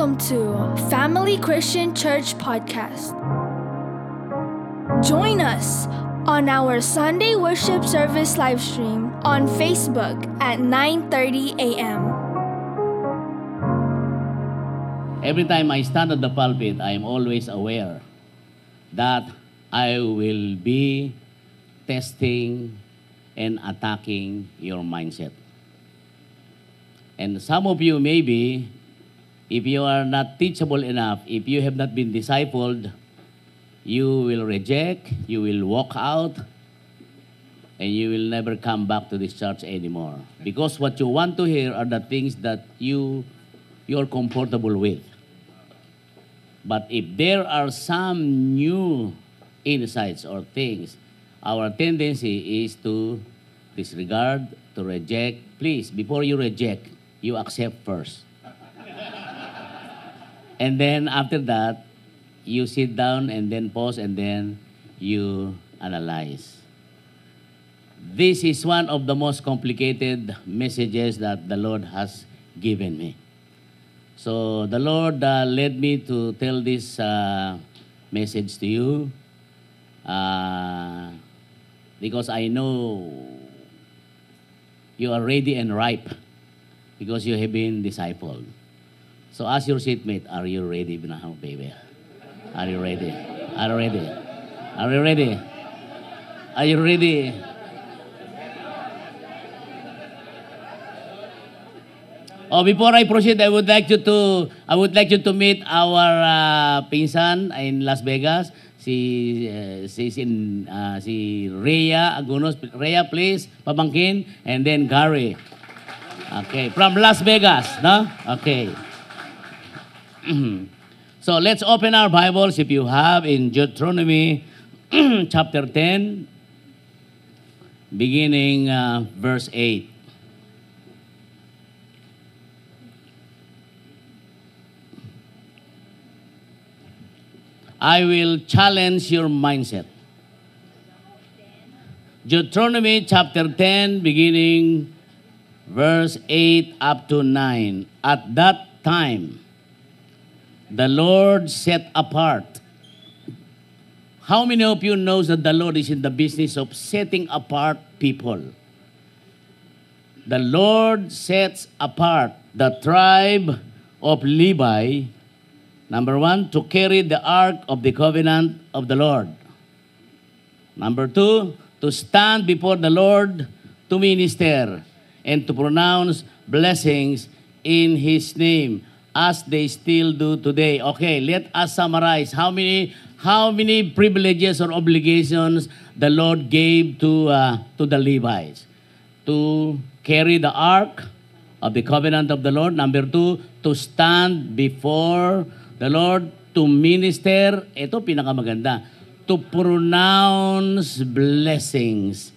Welcome to Family Christian Church Podcast. Join us on our Sunday worship service live stream on Facebook at 9:30 a.m. Every time I stand at the pulpit, I am always aware that I will be testing and attacking your mindset. And some of you, maybe, if you are not teachable enough, if you have not been discipled, you will reject, you will walk out, and you will never come back to this church anymore. Because what you want to hear are the things that you you're comfortable with. But if there are some new insights or things, our tendency is to disregard, to reject. Please, before you reject, you accept first. And then after that, you sit down and then pause and then you analyze. This is one of the most complicated messages that the Lord has given me. So the Lord uh, led me to tell this uh, message to you uh, because I know you are ready and ripe because you have been discipled. So ask your seatmate, are you ready now, baby? Are you ready? Are you ready? Are you ready? Are you ready? Oh, before I proceed, I would like you to I would like you to meet our uh, pinsan in Las Vegas, si uh, si si, uh, si Rhea Agunos. Rhea, please, pamangkin, and then Gary. Okay, from Las Vegas, no? Okay. So let's open our Bibles if you have in Deuteronomy chapter 10, beginning uh, verse 8. I will challenge your mindset. Deuteronomy chapter 10, beginning verse 8 up to 9. At that time, the Lord set apart. How many of you knows that the Lord is in the business of setting apart people? The Lord sets apart the tribe of Levi Number one, to carry the ark of the covenant of the Lord. Number two, to stand before the Lord to minister and to pronounce blessings in His name as they still do today. Okay, let us summarize how many how many privileges or obligations the Lord gave to uh, to the Levites to carry the ark of the covenant of the Lord. Number two, to stand before the Lord to minister, ito pinakamaganda, to pronounce blessings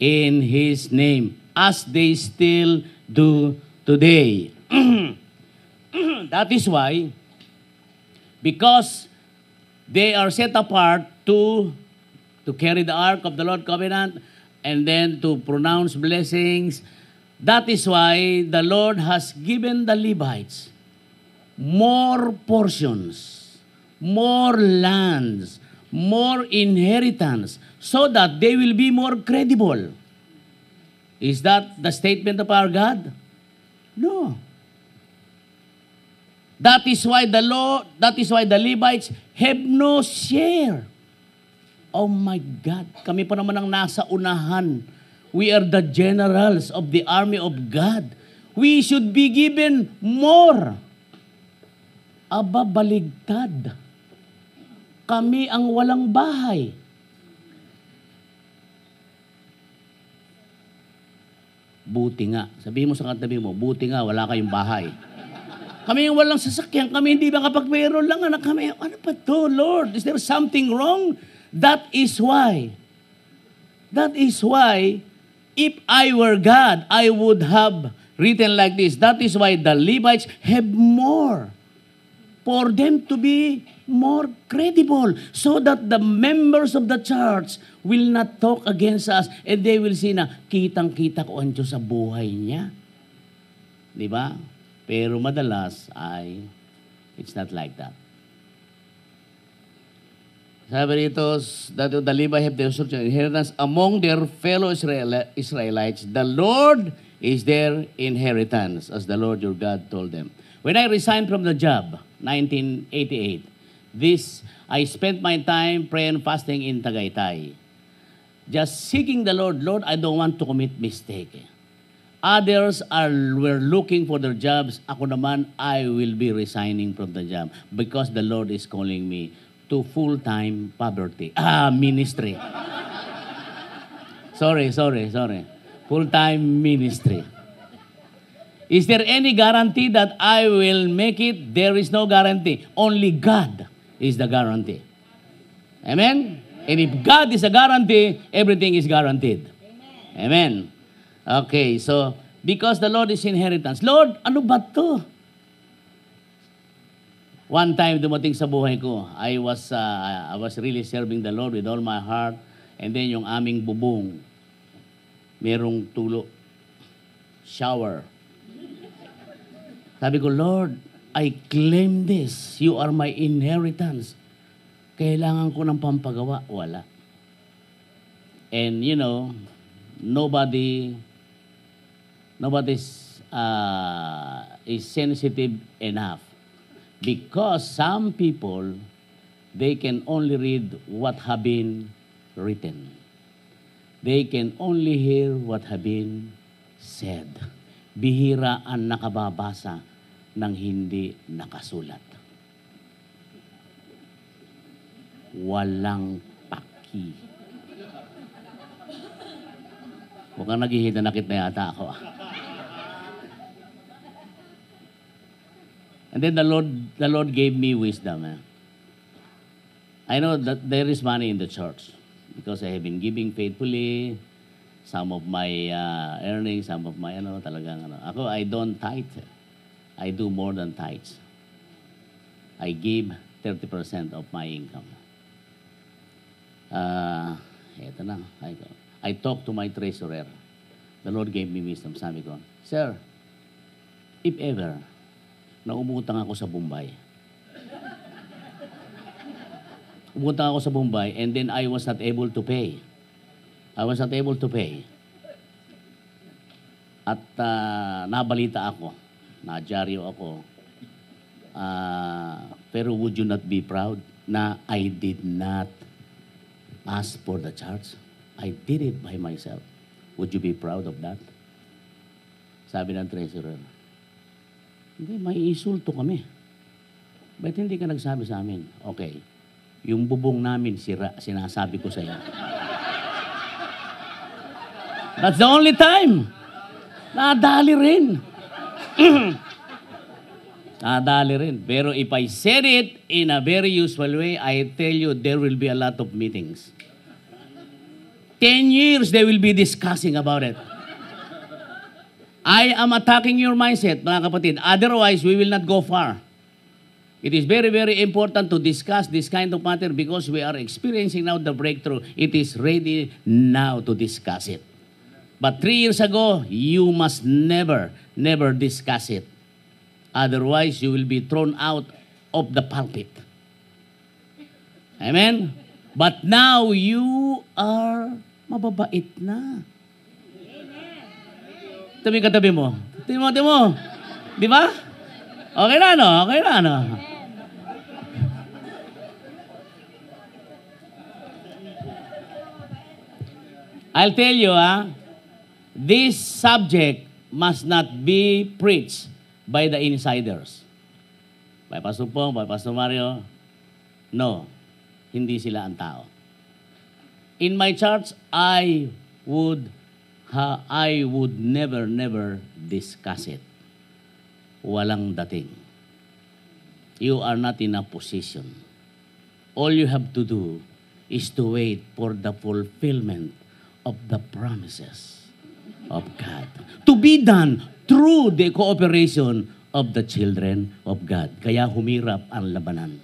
in His name as they still do today. that is why, because they are set apart to, to carry the ark of the Lord covenant and then to pronounce blessings, that is why the Lord has given the Levites more portions, more lands, more inheritance, so that they will be more credible. Is that the statement of our God? No. That is why the law, that is why the Levites have no share. Oh my God, kami pa naman ang nasa unahan. We are the generals of the army of God. We should be given more. Aba, baligtad. Kami ang walang bahay. Buti nga. Sabihin mo sa katabi mo, buti nga, wala kayong bahay. Kami yung walang sasakyan, kami hindi makapag-payroll lang, anak kami. Ano pa to, Lord? Is there something wrong? That is why. That is why, if I were God, I would have written like this. That is why the Levites have more for them to be more credible so that the members of the church will not talk against us and they will see na kitang-kita ko ang Diyos sa buhay niya. Di ba? Pero madalas ay It's not like that. Sabi dito, that the Levi have their inheritance among their fellow Israel, Israelites. The Lord is their inheritance, as the Lord your God told them. When I resigned from the job, 1988, this, I spent my time praying and fasting in Tagaytay. Just seeking the Lord, Lord, I don't want to commit mistake. Others are were looking for their jobs. Ako naman, I will be resigning from the job because the Lord is calling me to full-time poverty. Ah, ministry. sorry, sorry, sorry. Full-time ministry. Is there any guarantee that I will make it? There is no guarantee. Only God is the guarantee. Amen? And if God is a guarantee, everything is guaranteed. Amen. Okay, so because the Lord is inheritance. Lord, ano ba to? One time dumating sa buhay ko, I was uh, I was really serving the Lord with all my heart. And then yung aming bubong, merong tulo, shower. Sabi ko, Lord, I claim this. You are my inheritance. Kailangan ko ng pampagawa. Wala. And you know, nobody nobody's uh, is sensitive enough. Because some people they can only read what have been written. They can only hear what have been said. Bihira ang nakababasa ng hindi nakasulat. Walang paki. Mukhang naghihinanakit na yata ako ah. And then the Lord, the Lord gave me wisdom. eh. I know that there is money in the church because I have been giving faithfully. Some of my uh, earnings, some of my ano, talagang ano. Ako, I don't tithe. I do more than tithes. I give 30% of my income. Uh, eto na. I, I talked to my treasurer. The Lord gave me wisdom. Sabi ko, Sir, if ever na umutang ako sa Bombay. Umutang ako sa Bombay and then I was not able to pay. I was not able to pay. At ah, nabalita ako, nadyaryo ako. Ah, pero would you not be proud na I did not ask for the charge? I did it by myself. Would you be proud of that? Sabi ng treasurer, hindi, may insulto kami. Ba't hindi ka nagsabi sa amin? Okay, yung bubong namin sira, sinasabi ko sa iyo. That's the only time. Nadali rin. Nadali rin. Pero if I said it in a very useful way, I tell you, there will be a lot of meetings. Ten years, they will be discussing about it. I am attacking your mindset, mga kapatid. Otherwise, we will not go far. It is very, very important to discuss this kind of matter because we are experiencing now the breakthrough. It is ready now to discuss it. But three years ago, you must never, never discuss it. Otherwise, you will be thrown out of the pulpit. Amen? But now, you are mababait na. Tabi ka tabi mo. Tabi mo, tabi mo. Di ba? Okay na, no? Okay na, no? I'll tell you, ah, this subject must not be preached by the insiders. By Pastor Pong, by Pastor Mario. No, hindi sila ang tao. In my church, I would I would never, never discuss it. Walang dating. You are not in a position. All you have to do is to wait for the fulfillment of the promises of God. To be done through the cooperation of the children of God. Kaya humirap ang labanan.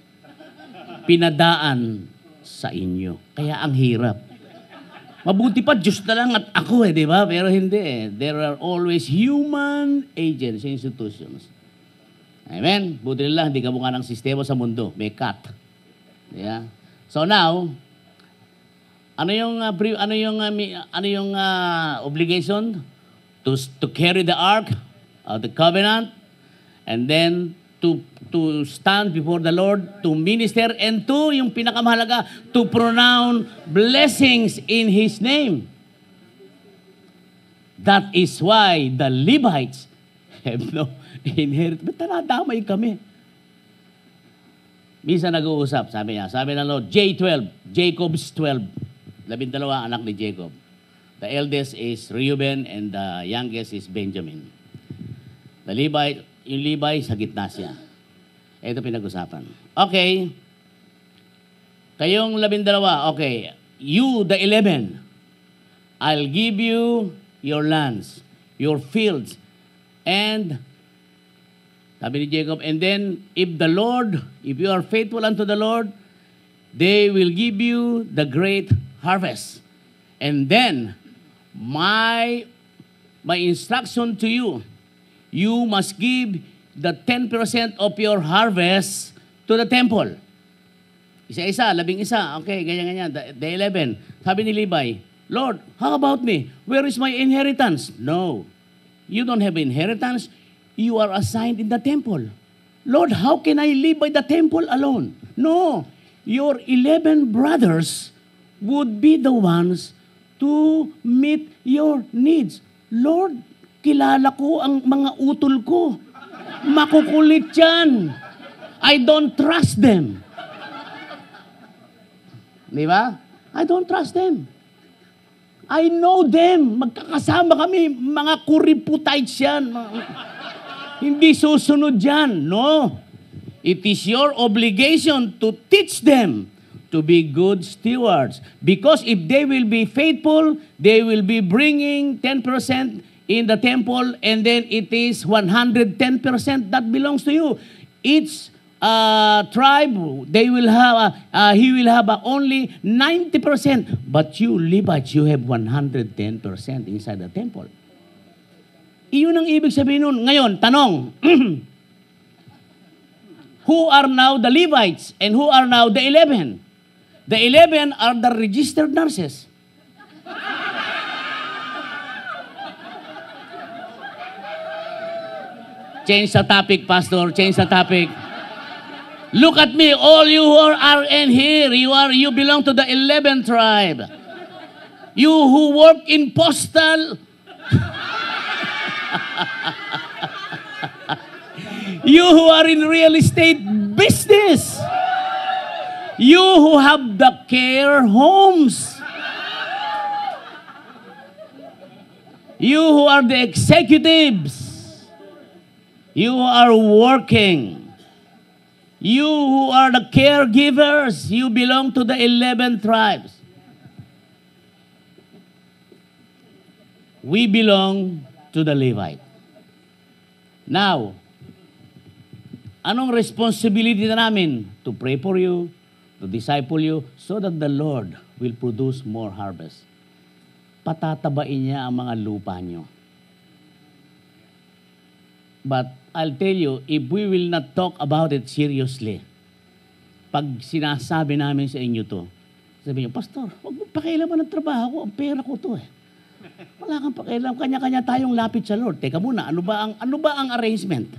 Pinadaan sa inyo. Kaya ang hirap. Mabuti pa, Diyos na lang at ako eh, di ba? Pero hindi eh. There are always human agents, institutions. Amen? Buti nila, hindi ka mukha ng sistema sa mundo. May cut. Yeah. So now, ano yung uh, pre- ano yung uh, ano yung uh, obligation to to carry the ark of the covenant and then to to stand before the Lord to minister and to yung pinakamahalaga to pronounce blessings in his name. That is why the Levites have no inheritance. Ba't tanadamay kami? Minsan nag-uusap, sabi niya, sabi ng Lord, J12, Jacob's 12, labindalawa anak ni Jacob. The eldest is Reuben and the youngest is Benjamin. The Levi, yung Levi sa gitna siya. Ito pinag-usapan. Okay. Kayong labindalawa, okay. You, the eleven, I'll give you your lands, your fields, and sabi ni Jacob, and then if the Lord, if you are faithful unto the Lord, they will give you the great harvest. And then my my instruction to you, you must give the 10% of your harvest to the temple. Isa-isa, labing isa. Okay, ganyan-ganyan. The 11. Sabi ni Levi, Lord, how about me? Where is my inheritance? No. You don't have inheritance. You are assigned in the temple. Lord, how can I live by the temple alone? No. Your 11 brothers would be the ones to meet your needs. Lord, kilala ko ang mga utol ko. Makukulit yan. I don't trust them. Di ba? I don't trust them. I know them. Magkakasama kami. Mga kuriputites yan. Hindi susunod yan. No. It is your obligation to teach them to be good stewards. Because if they will be faithful, they will be bringing 10% in the temple and then it is 110% that belongs to you. Each uh, tribe, they will have, uh, uh, he will have uh, only 90%. But you, Levites, you have 110% inside the temple. Iyon ang ibig sabihin nun. Ngayon, tanong, who are now the Levites and who are now the 11? The 11 are the registered nurses. Change the topic, Pastor. Change the topic. Look at me, all you who are in here. You are you belong to the 11 tribe. You who work in postal. you who are in real estate business. You who have the care homes. You who are the executives. You are working. You who are the caregivers. You belong to the 11 tribes. We belong to the Levite. Now, anong responsibility na namin? To pray for you, to disciple you, so that the Lord will produce more harvest. Patatabain niya ang mga lupa nyo. But I'll tell you, if we will not talk about it seriously, pag sinasabi namin sa inyo to, sabi niyo, Pastor, huwag mo pakialaman ng trabaho ko, ang pera ko to eh. Wala kang pakialam, kanya-kanya tayong lapit sa Lord. Teka muna, ano ba ang ano ba ang arrangement?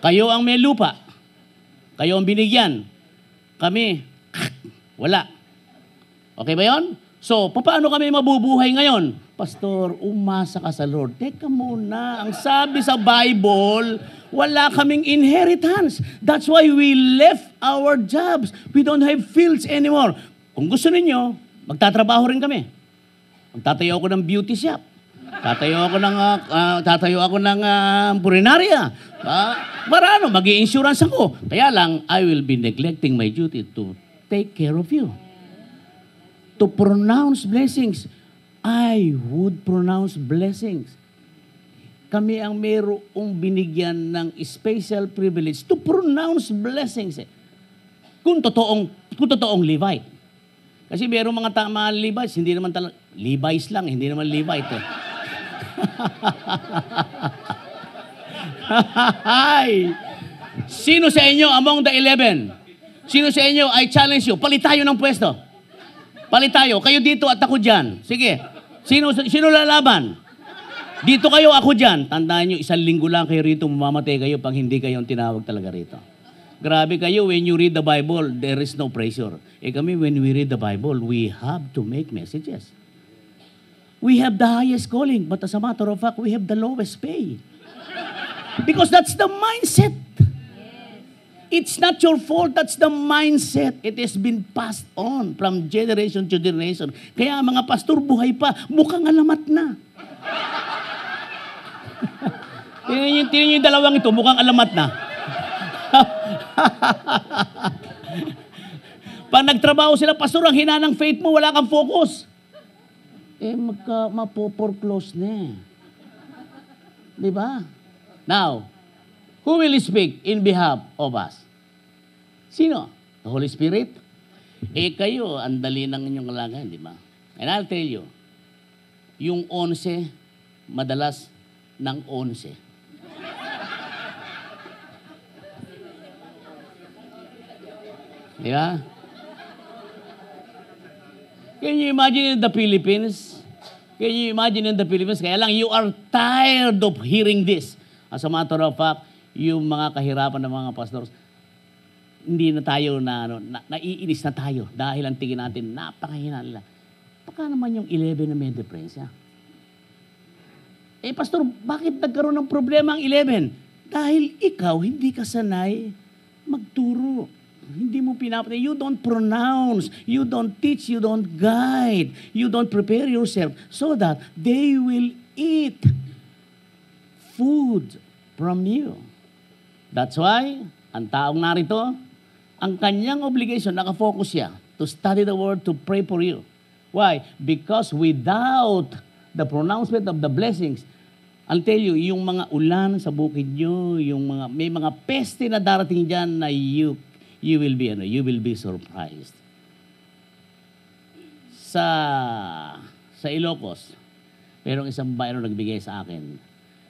Kayo ang may lupa. Kayo ang binigyan. Kami, wala. Okay ba 'yon? So, paano kami mabubuhay ngayon? Pastor, umasa ka sa Lord. Teka muna, ang sabi sa Bible, wala kaming inheritance. That's why we left our jobs. We don't have fields anymore. Kung gusto ninyo, magtatrabaho rin kami. Magtatayo ako ng beauty shop. Tatayo ako ng ah, ah, tatayo ako ng uh, purinarya. Ah, para ano, mag-i-insurance ako. Kaya lang, I will be neglecting my duty to take care of you. To pronounce blessings. I would pronounce blessings. Kami ang mayroong binigyan ng special privilege to pronounce blessings. Eh. Kung totoong, kung totoong Levite. Kasi mayroong mga tama Levites, hindi naman talaga, Levi's lang, hindi naman Levite. Eh. Hi! Sino sa inyo among the 11? Sino sa inyo I challenge you? Palit tayo ng pwesto. Palit tayo. Kayo dito at ako dyan. Sige. Sino, sino lalaban? Dito kayo, ako dyan. Tandaan nyo, isang linggo lang kayo rito, mamamatay kayo pag hindi kayo ang tinawag talaga rito. Grabe kayo, when you read the Bible, there is no pressure. Eh kami, when we read the Bible, we have to make messages. We have the highest calling, but as a matter of fact, we have the lowest pay. Because that's the mindset. It's not your fault, that's the mindset. It has been passed on from generation to generation. Kaya mga pastor, buhay pa, mukhang alamat na. tingnan niyo, tingnan yung dalawang ito, mukhang alamat na. Pag nagtrabaho sila, pastor, ang hina ng faith mo, wala kang focus. Eh, magka, mapoporclose na eh. Di ba? Now, who will speak in behalf of us? Sino? The Holy Spirit? Eh kayo, ang dali ng inyong kalagayan, di ba? And I'll tell you, yung 11, madalas ng 11. Di ba? Can you imagine in the Philippines? Can you imagine in the Philippines? Kaya lang, you are tired of hearing this. As a matter of fact, yung mga kahirapan ng mga pastors, hindi na tayo na, ano, na, naiinis na tayo dahil ang tingin natin, napakahina nila. Baka naman yung 11 na may depresya. Eh, pastor, bakit nagkaroon ng problema ang 11? Dahil ikaw hindi ka sanay magturo. Hindi mo pinapatay. You don't pronounce. You don't teach. You don't guide. You don't prepare yourself so that they will eat food from you. That's why, ang taong narito, ang kanyang obligation, nakafocus siya to study the word, to pray for you. Why? Because without the pronouncement of the blessings, I'll tell you, yung mga ulan sa bukid nyo, yung mga, may mga peste na darating dyan na you, you will be, ano, you will be surprised. Sa, sa Ilocos, merong isang na nagbigay sa akin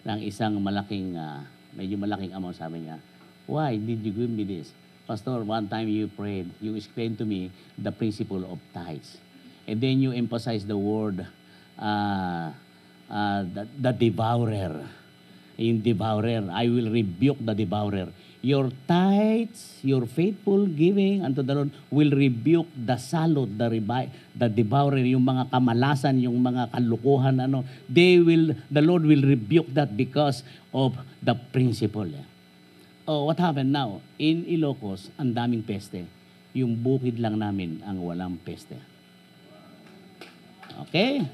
ng isang malaking, ah, medyo malaking amount, sabi niya, why did you give me this? Pastor, one time you prayed, you explained to me the principle of tithes. And then you emphasize the word, uh, uh, the, the devourer. Yung devourer, I will rebuke the devourer. Your tithes, your faithful giving unto the Lord will rebuke the salot, the, rebi- the devourer, yung mga kamalasan, yung mga kalukuhan, ano, they will, the Lord will rebuke that because of the principle. Oh, what happened now? In Ilocos, ang daming peste. Yung bukid lang namin ang walang peste. Okay?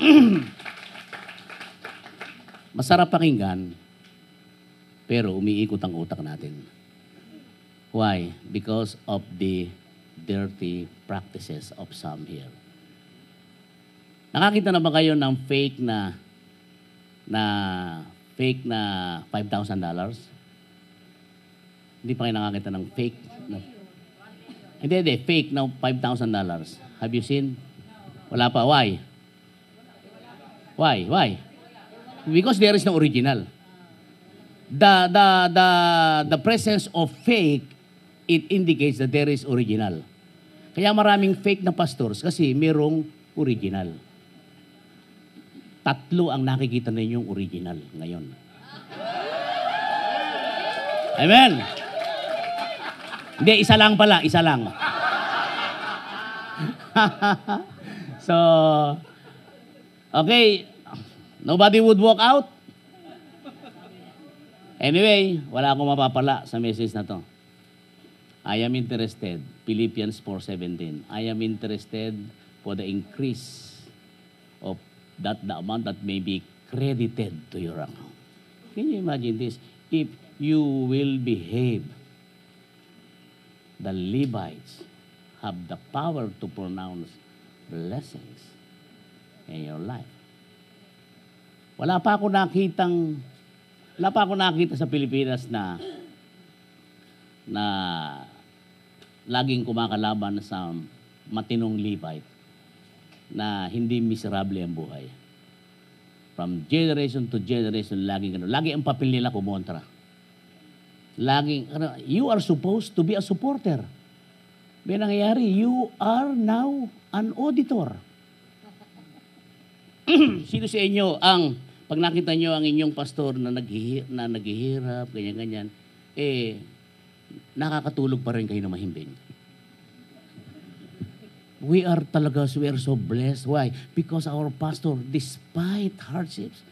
Masarap pakinggan, pero umiikot ang utak natin. Why? Because of the dirty practices of some here. Nakakita na ba kayo ng fake na na fake na $5,000? Hindi pa kayo nakakita ng fake na hindi, hindi. Fake na $5,000. Have you seen? Wala pa. Why? Why? Why? Because there is no original. The, the, the, the presence of fake, it indicates that there is original. Kaya maraming fake na pastors kasi merong original. Tatlo ang nakikita ninyong original ngayon. Amen. Hindi, isa lang pala, isa lang. so, okay, nobody would walk out? Anyway, wala akong mapapala sa message na to. I am interested, Philippians 4.17, I am interested for the increase of that the amount that may be credited to your account. Can you imagine this? If you will behave the Levites have the power to pronounce blessings in your life. Wala pa ako nakitang wala pa ako nakita sa Pilipinas na na laging kumakalaban sa matinong Levite na hindi miserable ang buhay. From generation to generation, laging ano. Lagi ang papel nila kumontra. Laging, ano, you are supposed to be a supporter. May nangyayari, you are now an auditor. Sino sa inyo ang, pag nakita nyo ang inyong pastor na, naghihi, na naghihirap, ganyan-ganyan, eh, nakakatulog pa rin kayo na mahimbing. We are talaga, we are so blessed. Why? Because our pastor, despite hardships,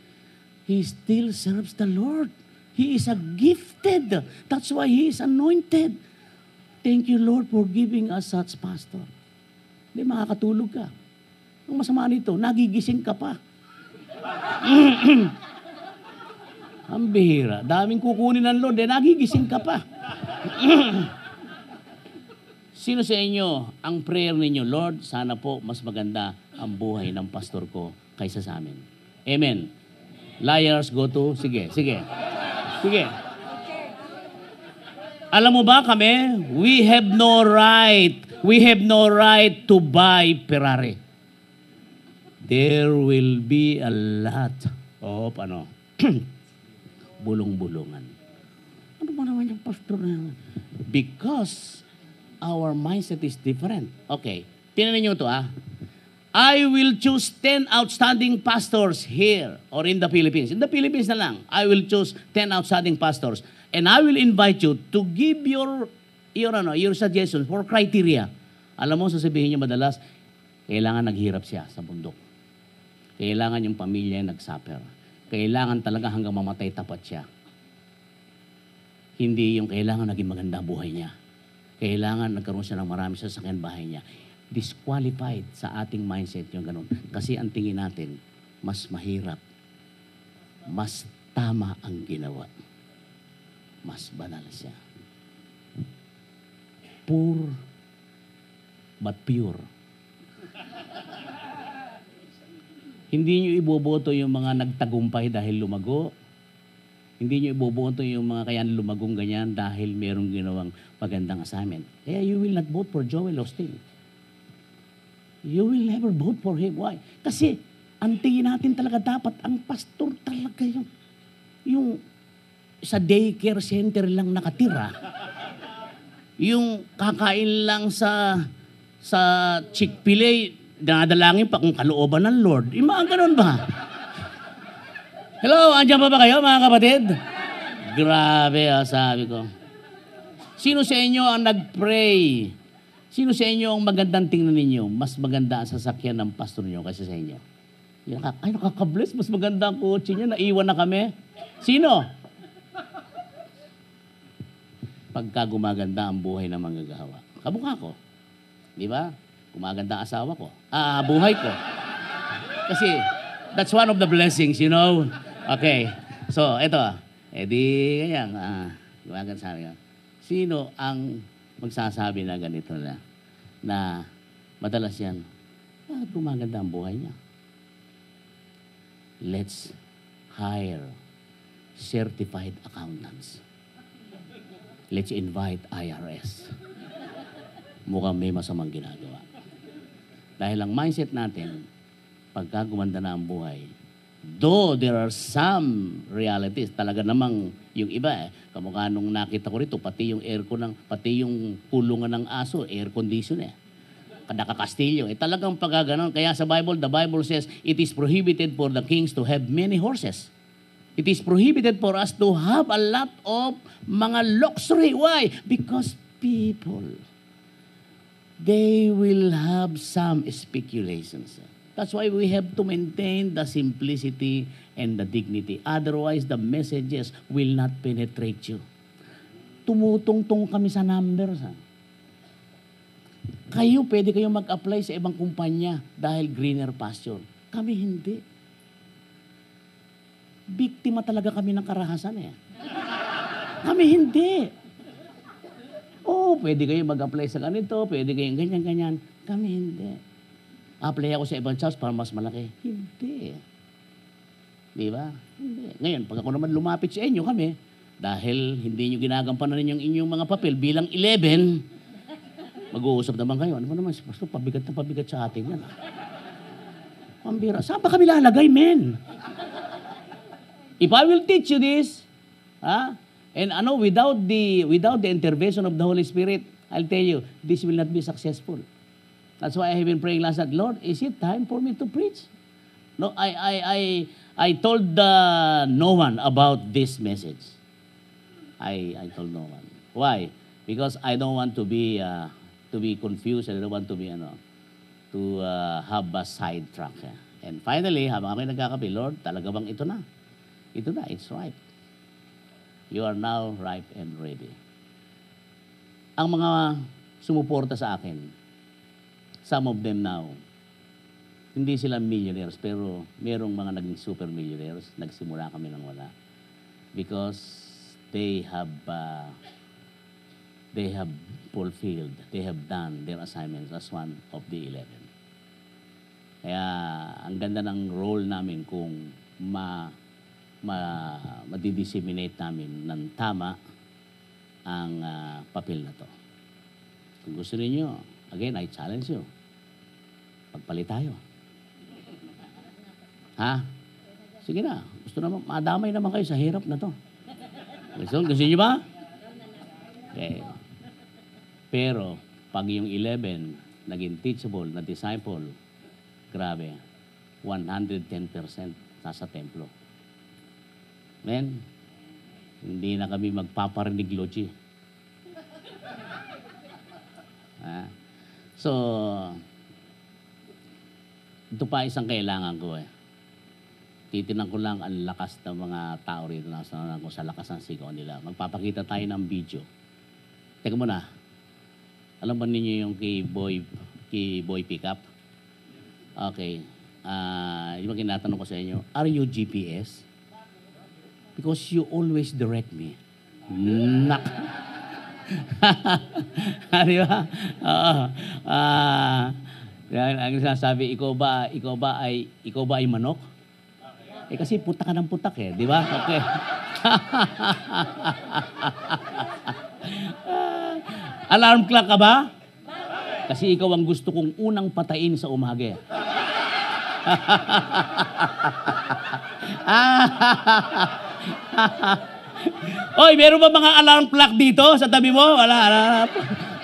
he still serves the Lord. He is a gifted. That's why he is anointed. Thank you, Lord, for giving us such pastor. Hindi, makakatulog ka. Ang masama nito, nagigising ka pa. Ang bihira. Daming kukunin ng Lord, eh, nagigising ka pa. Sino sa inyo ang prayer ninyo, Lord, sana po mas maganda ang buhay ng pastor ko kaysa sa amin. Amen. Liars go to, sige, sige. Sige. Alam mo ba kami, we have no right, we have no right to buy Ferrari. There will be a lot of, ano, bulong-bulungan. Ano ba naman yung pastor na yan? Because our mindset is different. Okay, tinan niyo to ah. I will choose 10 outstanding pastors here or in the Philippines. In the Philippines na lang, I will choose 10 outstanding pastors. And I will invite you to give your your ano, your suggestions for criteria. Alam mo, sasabihin niya madalas, kailangan naghirap siya sa bundok. Kailangan yung pamilya nagsuffer. Kailangan talaga hanggang mamatay tapat siya. Hindi yung kailangan naging maganda buhay niya. Kailangan nagkaroon siya ng marami sa sakyan bahay niya. Disqualified sa ating mindset yung ganun. Kasi ang tingin natin, mas mahirap. Mas tama ang ginawa. Mas banal siya. Poor but pure. Hindi nyo iboboto yung mga nagtagumpay dahil lumago. Hindi nyo iboboto yung mga kaya lumagong ganyan dahil merong ginawang magandang assignment. Kaya you will not vote for Joel Osteen. You will never vote for him. Why? Kasi ang tingin natin talaga dapat ang pastor talaga yung yung sa daycare center lang nakatira. Yung kakain lang sa sa Chick-fil-A, dinadalangin pa kung kalooban ng Lord. Yung mga ganun ba? Hello, andyan pa ba kayo mga kapatid? Grabe ah, sabi ko. Sino sa inyo ang nag-pray? Sino sa inyo ang magandang tingnan ninyo? Mas maganda ang sasakyan ng pastor niyo kaysa sa inyo. Ay, nakaka-bless. Mas maganda ang kotse niya. Naiwan na kami. Sino? Pagka gumaganda ang buhay ng manggagawa. Kamukha ko. Di ba? Gumaganda asawa ko. Ah, buhay ko. Kasi, that's one of the blessings, you know? Okay. So, eto. Eh di, ganyan. Ah, gumaganda sa akin. Sino ang magsasabi na ganito na, na madalas yan, ah, gumaganda ang buhay niya. Let's hire certified accountants. Let's invite IRS. Mukhang may masamang ginagawa. Dahil ang mindset natin, pagka gumanda na ang buhay, though there are some realities, talaga namang yung iba eh, kamukha nung nakita ko rito, pati yung aircon ng, pati yung kulungan ng aso, air condition eh. Kadaka-Kastilyo. Eh talagang pagkaganon. Kaya sa Bible, the Bible says, it is prohibited for the kings to have many horses. It is prohibited for us to have a lot of mga luxury. Why? Because people, they will have some speculations. That's why we have to maintain the simplicity and the dignity. Otherwise, the messages will not penetrate you. Tumutungtong kami sa numbers. Ha? Kayo, pwede kayong mag-apply sa ibang kumpanya dahil greener pasture. Kami hindi. Biktima talaga kami ng karahasan eh. Kami hindi. Pwede kayo mag-apply sa ganito, pwede kayong ganyan-ganyan. Kami hindi. Apply ako sa ibang jobs para mas malaki. Hindi. Di ba? Hindi. Ngayon, pag ako naman lumapit sa inyo kami, dahil hindi nyo ginagampanan yung inyong mga papel bilang 11, mag-uusap naman kayo. Ano ba naman, Pastor, pabigat na pabigat sa atin yan. Pambira. Saan ba kami lalagay, men? If I will teach you this, ha? And ano, without the without the intervention of the Holy Spirit, I'll tell you, this will not be successful. That's why I have been praying last night, Lord, is it time for me to preach? No, I I I I told uh, no one about this message. I I told no one. Why? Because I don't want to be uh, to be confused. I don't want to be ano to uh, have a sidetrack. And finally, habang kami nagkakape, Lord, talaga bang ito na? Ito na, it's ripe. You are now ripe and ready. Ang mga sumuporta sa akin, some of them now, hindi sila millionaires, pero merong mga naging super millionaires. Nagsimula kami ng wala. Because they have uh, they have fulfilled, they have done their assignments as one of the eleven. Kaya ang ganda ng role namin kung ma, ma madidisseminate namin ng tama ang ah, papel na to. Kung gusto niyo, again, I challenge you. Pagpalit tayo. Ha? Sige na. Gusto naman, madamay naman kayo sa hirap na to. Gusto, gusto niyo ba? Okay. Pero, pag yung 11 naging teachable na disciple, grabe, 110% nasa templo. Men, hindi na kami magpaparinig logi. Ah. So, ito pa isang kailangan ko eh. Titinan ko lang ang lakas ng mga tao rito na sa, kung sa lakas ng sigaw nila. Magpapakita tayo ng video. Teka muna. Alam ba ninyo yung kay Boy, kay Boy Pickup? Okay. Ah, yung mga tinatanong ko sa inyo, are you GPS? Because you always direct me. Nak. Di ba? Oo. Ah, yan ang sinasabi, ikaw ba, ikaw ba ay, ikaw ba ay manok? Eh kasi putak ka ng putak eh, di ba? Okay. Alarm clock ka ba? Kasi ikaw ang gusto kong unang patayin sa umaga. eh. Oy, meron ba mga alarm clock dito sa tabi mo? Wala, wala.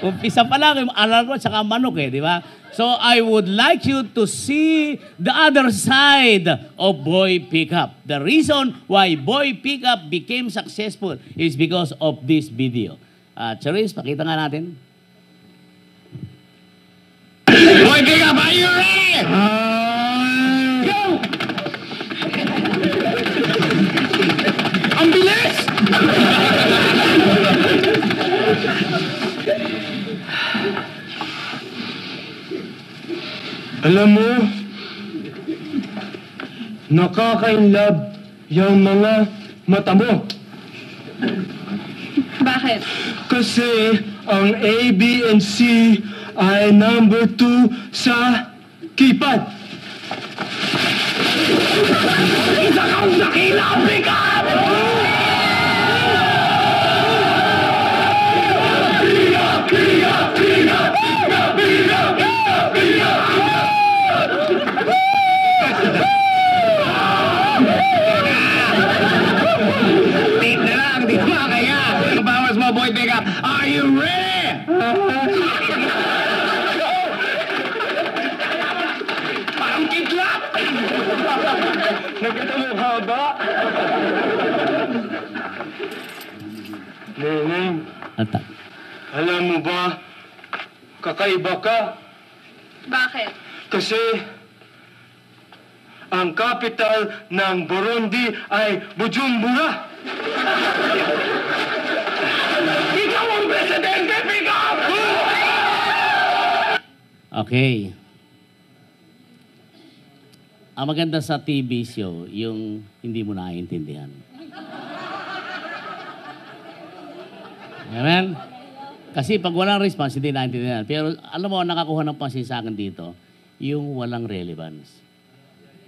Umpisa pa lang yung alarm clock saka manok eh, di ba? So I would like you to see the other side of Boy Pickup. The reason why Boy Pickup became successful is because of this video. Uh, Charis, pakita nga natin. Boy, pick up, are you ready? Go! Ang bilis! Alam mo, nakaka-inlove yung mga mata mo. Bakit? Kasi ang A, B, and C ay number two sa keypad. Isa kang dakila, pick Nagkatamukha ba? Neneng, At, alam mo ba, kakaiba ka Bakit? kasi ang capital ng Burundi ay Bujumbura. Ikaw ang presidente, pick up! okay. Ang maganda sa TV show, yung hindi mo naiintindihan. Amen? Kasi pag walang response, hindi naiintindihan. Pero alam mo, nakakuha ng pansin sa akin dito, yung walang relevance.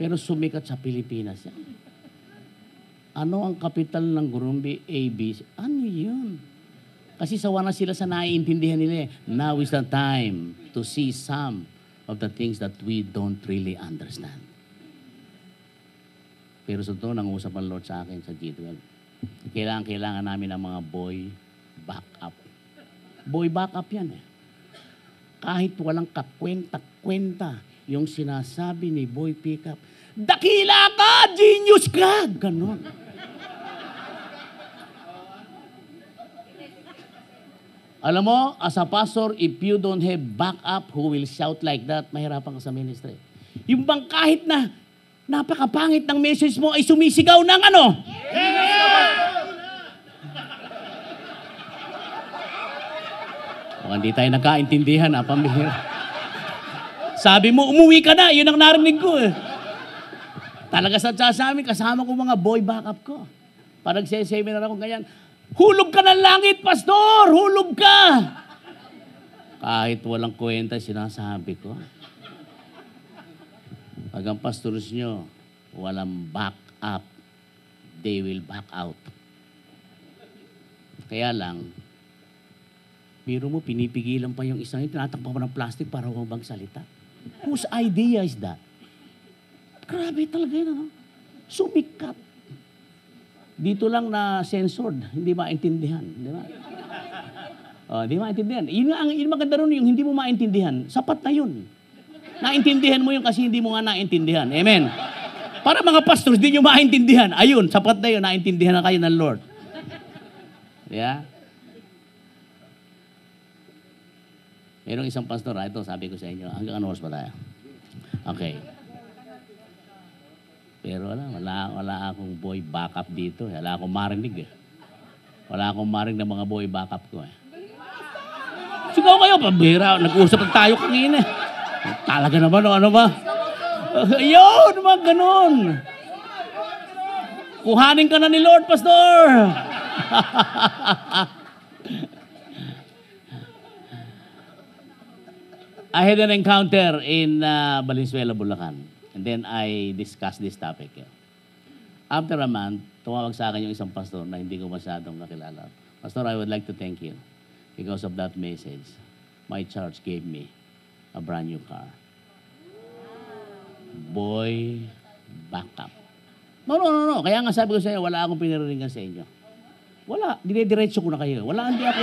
Pero sumikat sa Pilipinas yan. Ano ang kapital ng Gurumbi ABC? Ano yun? Kasi sawa na sila sa naiintindihan nila eh. Now is the time to see some of the things that we don't really understand. Pero sa totoo, nangusap ang Lord sa akin sa G12. Kailangan, kailangan namin ng mga boy backup. Boy backup yan eh. Kahit walang kakwenta-kwenta yung sinasabi ni Boy Pickup, Dakila ka! Genius ka! Ganon. Alam mo, as a pastor, if you don't have backup who will shout like that, mahirapan ka sa ministry. Yung bang kahit na napakapangit ng message mo ay sumisigaw ng ano? Mukhang di tayo nagkaintindihan, ha, pambihira. Sabi mo, umuwi ka na. Yun ang narinig ko eh. Talaga sa sa amin, kasama ko mga boy backup ko. Parang seminar ako ganyan. Hulog ka ng langit, pastor! Hulog ka! Kahit walang kwenta, sinasabi ko. Pag ang pastors nyo, walang backup, they will back out. Kaya lang, biro mo, pinipigilan pa yung isang yun, tinatakpan mo ng plastic para huwag magsalita. Whose idea is that? Grabe talaga yun, ano? Sumikat. Dito lang na censored, hindi maintindihan. Di ba? Oh, hindi maintindihan. Yun ang yun maganda ron, yung hindi mo maintindihan, sapat na yun. Naintindihan mo yun kasi hindi mo nga naintindihan. Amen. Para mga pastors, di nyo maintindihan. Ayun, sapat na yun, naintindihan na kayo ng Lord. Yeah? Merong isang pastor, ah, ito sabi ko sa inyo, hanggang ano oras ba tayo? Okay. Pero wala, wala, wala akong boy backup dito. eh. Wala akong marinig eh. Wala akong marinig ng mga boy backup ko eh. Sigaw kayo, pambira. Nag-usap na tayo kanina. Talaga naman, o ano ba? Ayun, mga ganun. Kuhanin ka na ni Lord, Pastor. I had an encounter in uh, Valenzuela, Bulacan. And then I discussed this topic. After a month, tumawag sa akin yung isang pastor na hindi ko masyadong nakilala. Pastor, I would like to thank you because of that message. My church gave me a brand new car. Boy, backup. No, no, no, no. Kaya nga sabi ko sa inyo, wala akong pinariringan sa inyo. Wala. Dinediretso ko na kayo. Wala, hindi ako,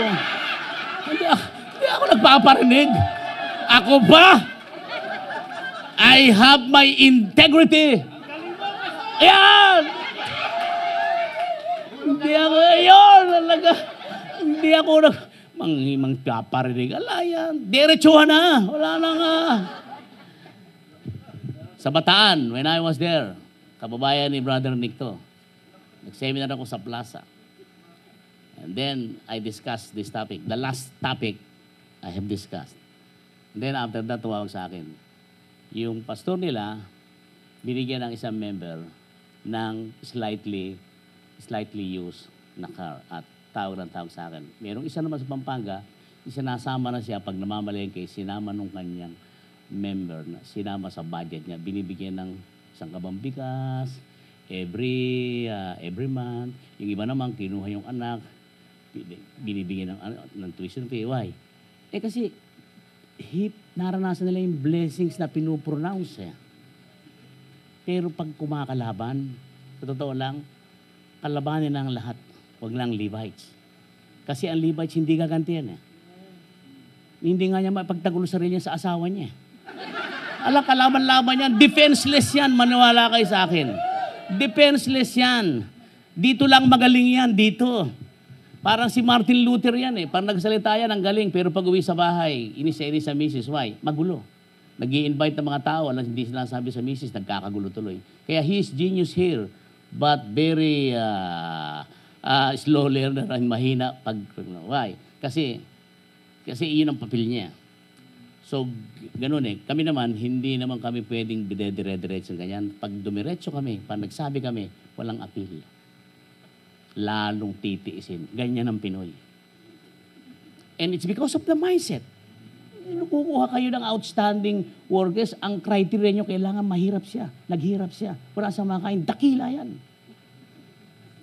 hindi ako, hindi ako nagpaparinig. Ako ba? I have my integrity. Ayan! Hindi ako, ayun, talaga. Hindi ako nag, mang, mang paparinig. Ala yan, diretsuhan na. Wala na nga. Sa Bataan, when I was there, kababayan ni Brother Nick to. Nag-seminar ako sa plaza. And then, I discussed this topic. The last topic I have discussed. And then after that, tumawag sa akin. Yung pastor nila, binigyan ng isang member ng slightly, slightly used na car. At tawag ng tawag sa akin. Merong isa naman sa Pampanga, isinasama na siya pag namamalengke, sinama nung kanyang member na sinama sa budget niya. Binibigyan ng isang kabang bigas, every, ah, every month. Yung iba naman, kinuha yung anak, bini- binibigyan ng, ano, ng tuition fee. Why? Eh kasi, hip, naranasan nila yung blessings na pinupronounce eh. Pero pag kumakalaban, sa totoo lang, kalabanin ng lahat. Huwag lang Levites. Kasi ang Levites hindi gaganti yan eh. Hindi nga niya mapagtagulo sarili niya sa asawa niya. eh. Ala, kalaban-laban yan. Defenseless yan. Maniwala kayo sa akin. Defenseless yan. Dito lang magaling yan. Dito. Parang si Martin Luther yan eh. Parang nagsalita yan, ang galing. Pero pag uwi sa bahay, inis sa inis sa misis. Why? Magulo. nag invite ng mga tao, alam hindi sila sabi sa misis, nagkakagulo tuloy. Kaya he is genius here, but very uh, uh, slow learner and mahina pag... Why? Kasi, kasi iyon ang papel niya. So, ganun eh. Kami naman, hindi naman kami pwedeng dire-diretso ganyan. Pag dumiretso kami, pag nagsabi kami, walang appeal. Lalong titiisin. Ganyan ang Pinoy. And it's because of the mindset. Kukuha kayo ng outstanding workers, ang criteria nyo, kailangan mahirap siya. Naghirap siya. Wala sa makain. Dakila yan.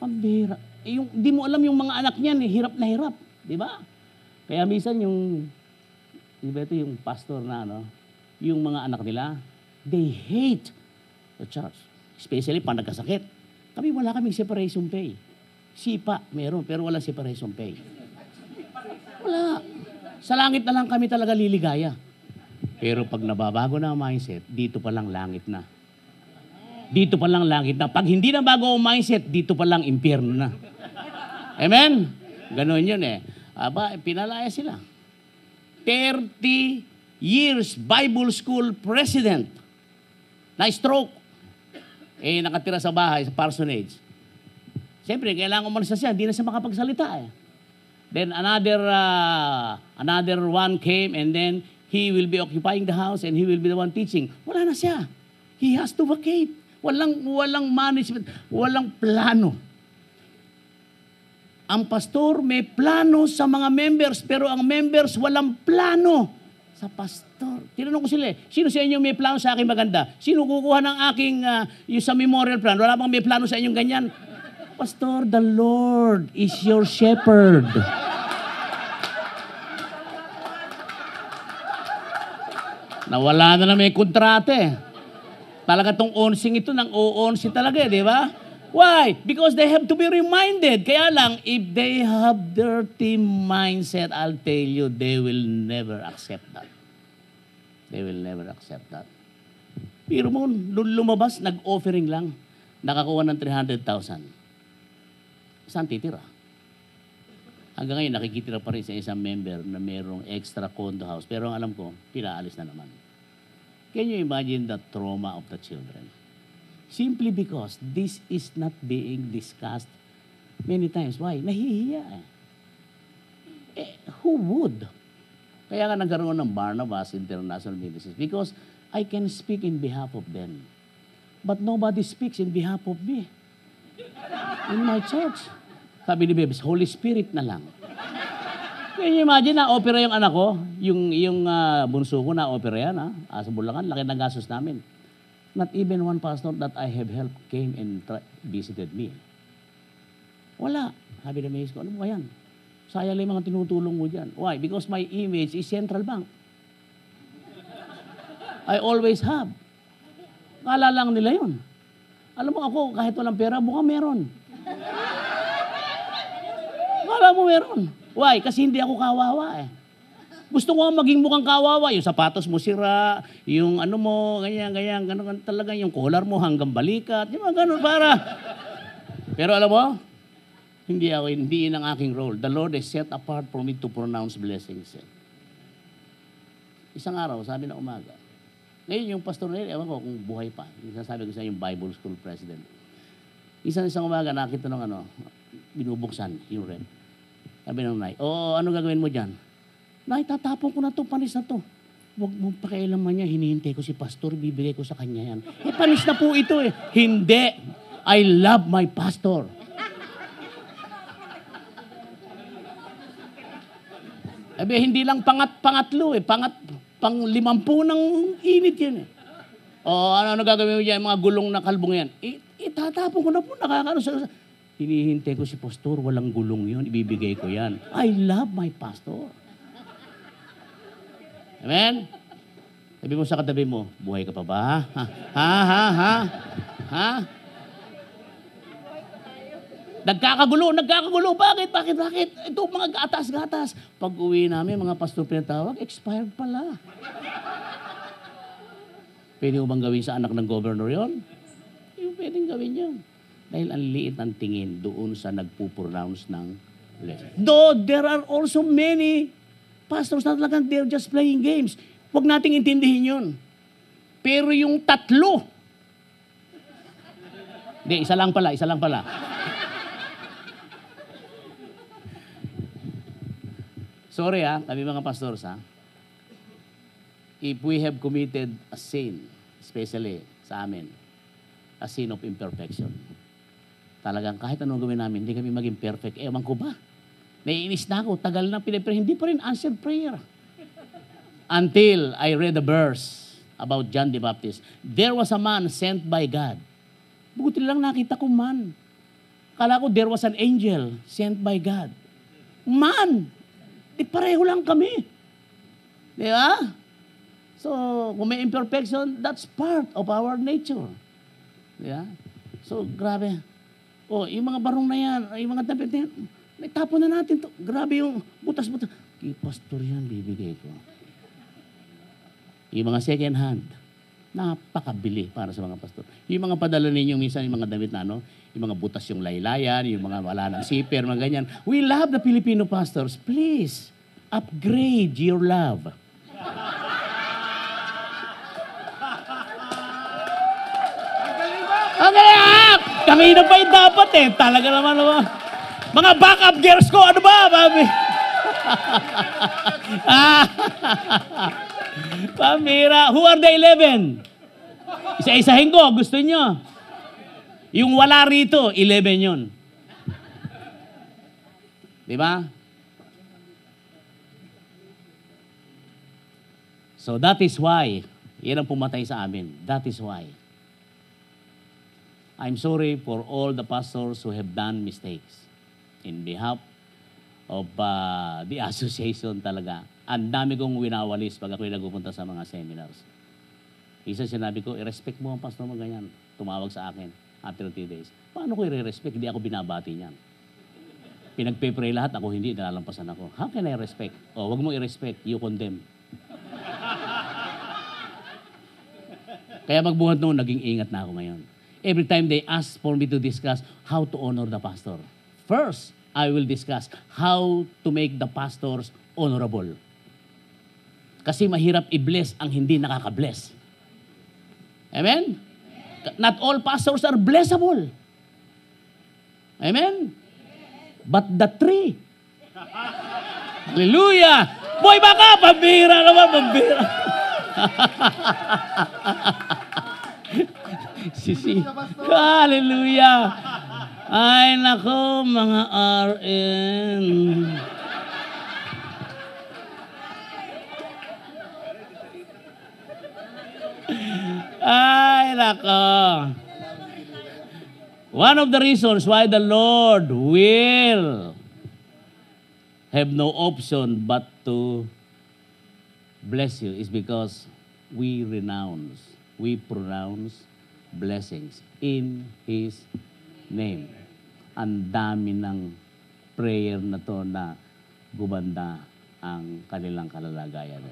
Pambira. Eh, yung, di mo alam yung mga anak niyan, eh, hirap na hirap. Di ba? Kaya minsan yung, di ito yung pastor na, ano, yung mga anak nila, they hate the church. Especially pag nagkasakit. Kami wala kaming separation pay. Sipa, meron, pero wala separation pay. Wala. Sa langit na lang kami talaga liligaya. Pero pag nababago na ang mindset, dito pa lang langit na. Dito pa lang langit na. Pag hindi na bago ang mindset, dito pa lang impyerno na. Amen? Ganon yun eh. Aba, pinalaya sila. 30 years Bible School President na stroke. Eh, nakatira sa bahay, sa parsonage. Siyempre, kailangan umalis na siya. Hindi na siya makapagsalita eh. Then another uh, another one came and then he will be occupying the house and he will be the one teaching. Wala na siya. He has to vacate. Walang walang management, walang plano. Ang pastor may plano sa mga members pero ang members walang plano sa pastor. Tinanong ko sila, eh, sino sa inyo may plano sa akin maganda? Sino kukuha ng aking uh, yung sa memorial plan? Wala bang may plano sa inyong ganyan? Pastor, the Lord is your shepherd. Nawala na na may kontrate. Talaga tong onsing ito ng o-onsi talaga, eh, di ba? Why? Because they have to be reminded. Kaya lang, if they have dirty mindset, I'll tell you, they will never accept that. They will never accept that. Pero mo, nung lumabas, nag-offering lang. Nakakuha ng 300,000. Saan titira? Hanggang ngayon, nakikitira pa rin sa isang member na mayroong extra condo house. Pero ang alam ko, pinaalis na naman. Can you imagine the trauma of the children? Simply because this is not being discussed many times. Why? Nahihiya eh. eh who would? Kaya nga nagkaroon ng Barnabas International Ministries because I can speak in behalf of them. But nobody speaks in behalf of me. In my church. Sabi ni Bebes, Holy Spirit na lang. Can you imagine na opera yung anak ko? Yung, yung ah, bunso ko na opera yan, ha? Ah, sa Bulacan, laki ng gastos namin. Not even one pastor that I have helped came and tra- visited me. Wala. Sabi ni Mace ko, ano ba yan? Sayang lang mga tinutulong mo dyan. Why? Because my image is Central Bank. I always have. Kala lang nila yun. Alam mo ako, kahit walang pera, mukhang meron. Kala mo meron. Why? Kasi hindi ako kawawa eh. Gusto ko maging mukhang kawawa. Yung sapatos mo sira, yung ano mo, ganyan, ganyan, ganun, ganun talaga, yung collar mo hanggang balikat, yung mga ganun, para. Pero alam mo, hindi ako, hindi yun ang aking role. The Lord is set apart for me to pronounce blessings. eh. Isang araw, sabi na umaga, ngayon yung pastor na yun, ewan ko kung buhay pa. Sasabi ko sa yung Bible School President. Isang isang umaga, nakita ng ano, binubuksan yung rep. Sabi ng Nay, oo, ano gagawin mo dyan? Nay, tatapon ko na to, panis na to. Huwag mong pakialaman niya, hinihintay ko si pastor, bibigay ko sa kanya yan. Eh, panis na po ito eh. Hindi. I love my pastor. Sabi, hindi lang pangat-pangatlo eh. Pangat, pang limampu ng init yun eh. O ano, ano gagawin mo dyan, mga gulong na kalbong yan? I, itatapon ko na po, nakakano sa... Hinihintay ko si pastor, walang gulong yun, ibibigay ko yan. I love my pastor. Amen? Sabi mo sa katabi mo, buhay ka pa ba? Ha? Ha? Ha? Ha? Ha? Nagkakagulo, nagkakagulo. Bakit? Bakit? Bakit? Ito mga gatas-gatas. Pag uwi namin, mga pastor pinatawag, expired pala. Pwede mo bang gawin sa anak ng governor yon? Yung pwedeng gawin yun. Dahil ang liit ng tingin doon sa nagpupronounce ng blessing. Though there are also many pastors na talagang they're just playing games. Huwag nating intindihin yun. Pero yung tatlo, hindi, isa lang pala, isa lang pala. Sorry ha, kami mga pastors ha. If we have committed a sin, especially sa amin, a sin of imperfection, talagang kahit anong gawin namin, hindi kami maging perfect. Ewan ko ba? Naiinis na ako, tagal na pinipray, hindi pa rin answered prayer. Until I read a verse about John the Baptist. There was a man sent by God. Buti lang nakita ko man. Kala ko there was an angel sent by God. Man! Di pareho lang kami. Di ba? So, kung may imperfection, that's part of our nature. Di ba? So, grabe. Oh, yung mga barong na yan, yung mga damit na yan, naitapon na natin to. Grabe yung butas-butas. Kay pastor yan, bibigay ko. Yung mga second hand, napakabili para sa mga pastor. Yung mga padala ninyo minsan, yung mga damit na ano, yung mga butas yung laylayan, yung mga wala ng zipper, mga ganyan. We love the Filipino pastors. Please, upgrade your love. Okay ah! Kanina pa yung dapat eh. Talaga naman naman. Mga backup gears ko, ano ba, mami? Pamira. Who are the 11? Isa-isahin ko, gusto nyo. Yung wala rito, 11 yun. Di ba? So that is why, yan ang pumatay sa amin. That is why. I'm sorry for all the pastors who have done mistakes in behalf of uh, the association talaga. Ang dami kong winawalis pag ako'y nagpupunta sa mga seminars. Isa sinabi ko, i-respect mo ang pastor mo ganyan. Tumawag sa akin after three days. Paano ko i-respect? Hindi ako binabati niyan. Pinagpe-pray lahat, ako hindi, nalalampasan ako. How can I respect? Oh, wag mo i-respect, you condemn. Kaya magbuhat noon, naging ingat na ako ngayon. Every time they ask for me to discuss how to honor the pastor, first, I will discuss how to make the pastors honorable. Kasi mahirap i-bless ang hindi nakaka-bless. Amen? Not all pastors are blessable. Amen? But the three. Hallelujah! Boy, baka! Pambira naman, pambira. Sisi. Hallelujah! Ay, nako, mga RN. Ay, nako. One of the reasons why the Lord will have no option but to bless you is because we renounce, we pronounce blessings in His name. Ang dami ng prayer na to na gumanda ang kanilang kalalagayan.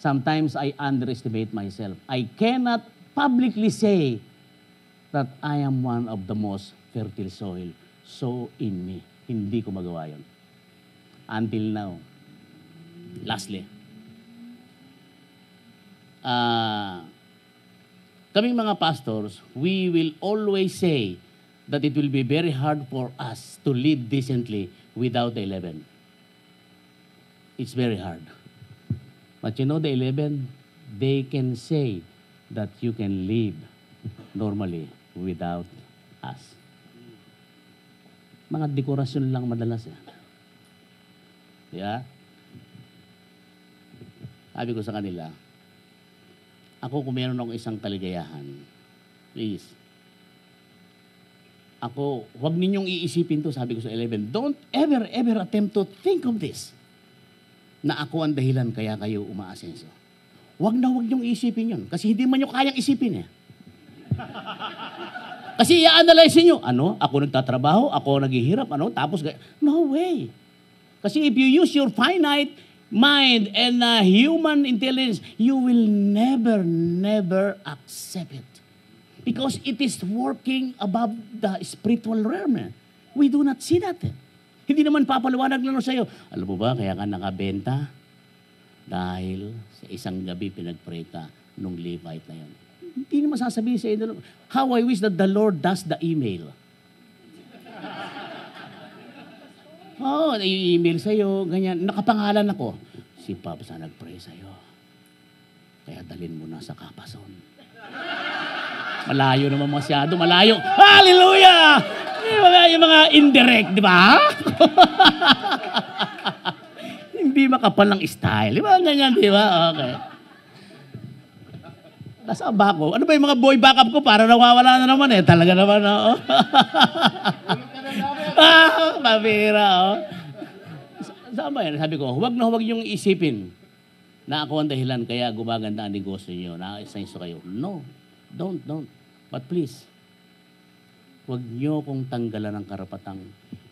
Sometimes I underestimate myself. I cannot publicly say that I am one of the most fertile soil. So in me. Hindi ko magawa yun. Until now. Lastly. Ah, kaming mga pastors, we will always say that it will be very hard for us to live decently without the 11. It's very hard. But you know the 11, they can say that you can live normally without us. Mga dekorasyon lang madalas. Eh. Yeah? Sabi ko sa kanila, ako kung meron akong isang kaligayahan, please, ako, huwag ninyong iisipin to, sabi ko sa 11, don't ever, ever attempt to think of this, na ako ang dahilan kaya kayo umaasenso. Huwag na huwag niyong isipin yun, kasi hindi man nyo kayang isipin eh. Kasi i-analyze niyo, ano, ako nagtatrabaho, ako naghihirap, ano, tapos, no way. Kasi if you use your finite mind and uh, human intelligence, you will never, never accept it. Because it is working above the spiritual realm. We do not see that. Hindi naman papaliwanag lang sa iyo. Alam mo ba, kaya ka nakabenta? Dahil sa isang gabi pinag-pray ka nung Levite na yun. Hindi naman sasabihin sa how I wish that the Lord does the email. Oo, oh, i-email sa'yo, ganyan. Nakapangalan ako. Si Pops na nag-pray sa'yo. Kaya dalin mo na sa kapason. Malayo naman masyado, malayo. Hallelujah! Yung mga, yung mga indirect, di ba? Hindi makapal ng style. Di ba? Ganyan, di ba? Okay. Nasaan ba ako? Ano ba yung mga boy backup ko? Para nawawala na naman eh. Talaga naman, oo. ah, mabira, oh. Ba yan? Sabi ko, huwag na huwag yung isipin na ako ang dahilan kaya gumaganda ang negosyo niyo, na isenso kayo. No, don't, don't. But please, Huwag niyo kong tanggalan ng karapatang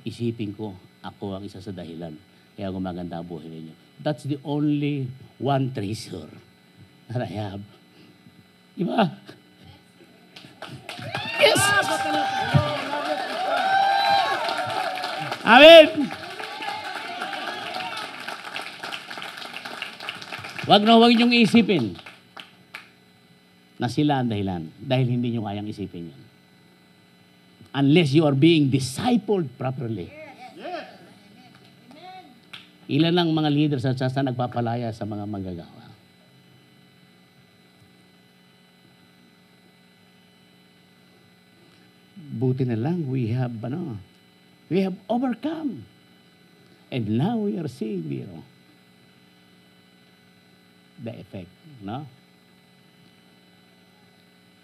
isipin ko ako ang isa sa dahilan. Kaya gumaganda ang buhay ninyo. That's the only one treasure that I have. Diba? Yes! Amen! Huwag na huwag niyong isipin na sila ang dahilan dahil hindi niyo kayang isipin yan. Unless you are being discipled properly. Ilan ang mga leaders at sa nagpapalaya sa mga manggagawa? Buti na lang, we have, ano, we have overcome. And now we are seeing, you know, the effect, no?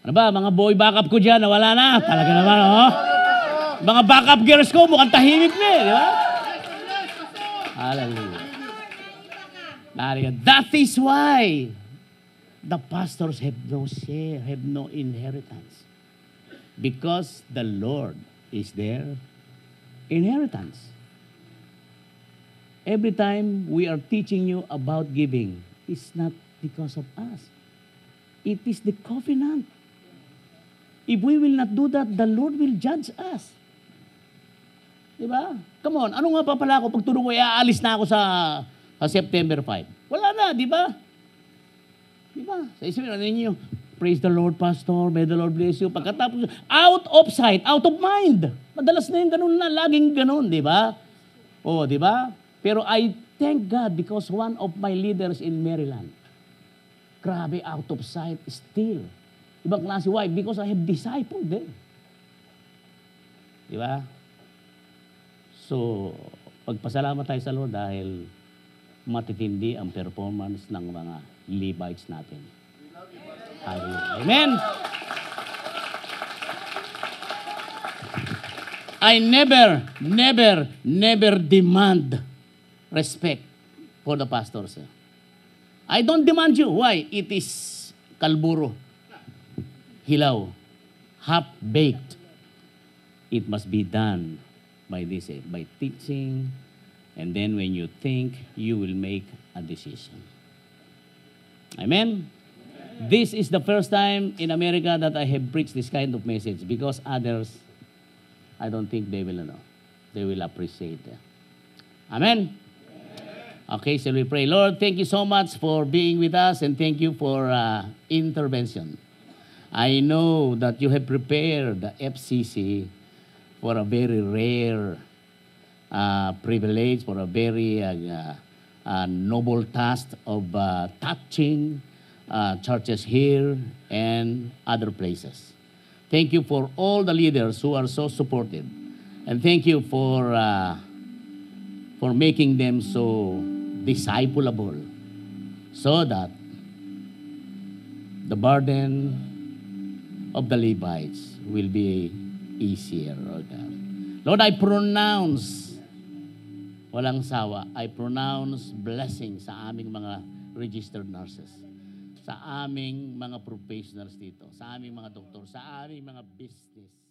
Ano ba, mga boy backup ko dyan, nawala na. Talaga naman, oh. Mga backup girls ko, mukhang tahimik na eh, di ba? Hallelujah. That is why the pastors have no share, have no inheritance. Because the Lord is their inheritance. Every time we are teaching you about giving, it's not because of us. It is the covenant. If we will not do that, the Lord will judge us. Di ba? Come on, ano nga pa pala ako pag tulong ko, aalis na ako sa, sa September 5. Wala na, di ba? Di ba? Sa isipin ano ninyo, praise the Lord, Pastor, may the Lord bless you. Pagkatapos, out of sight, out of mind. Madalas na yung ganun na, laging ganun, di ba? O, di ba? Pero I thank God because one of my leaders in Maryland, grabe, out of sight still. Ibang klase, why? Because I have discipled them. Di ba? So, pagpasalamat tayo sa Lord dahil matitindi ang performance ng mga Levites natin. Hallelujah. Amen! I never, never, never demand respect for the pastors. I don't demand you. Why? It is kalburo, hilaw, half-baked. It must be done by this, eh, by teaching, and then when you think, you will make a decision. Amen? This is the first time in America that I have preached this kind of message because others, I don't think they will know. They will appreciate it. Amen? Okay, so we pray. Lord, thank you so much for being with us and thank you for uh, intervention. I know that you have prepared the FCC for a very rare uh, privilege, for a very uh, uh, noble task of uh, touching uh, churches here and other places. Thank you for all the leaders who are so supportive. And thank you for, uh, for making them so discipleable so that the burden of the Levites will be easier, God. Lord, I pronounce walang sawa, I pronounce blessing sa aming mga registered nurses, sa aming mga professionals dito, sa aming mga doktor, sa aming mga business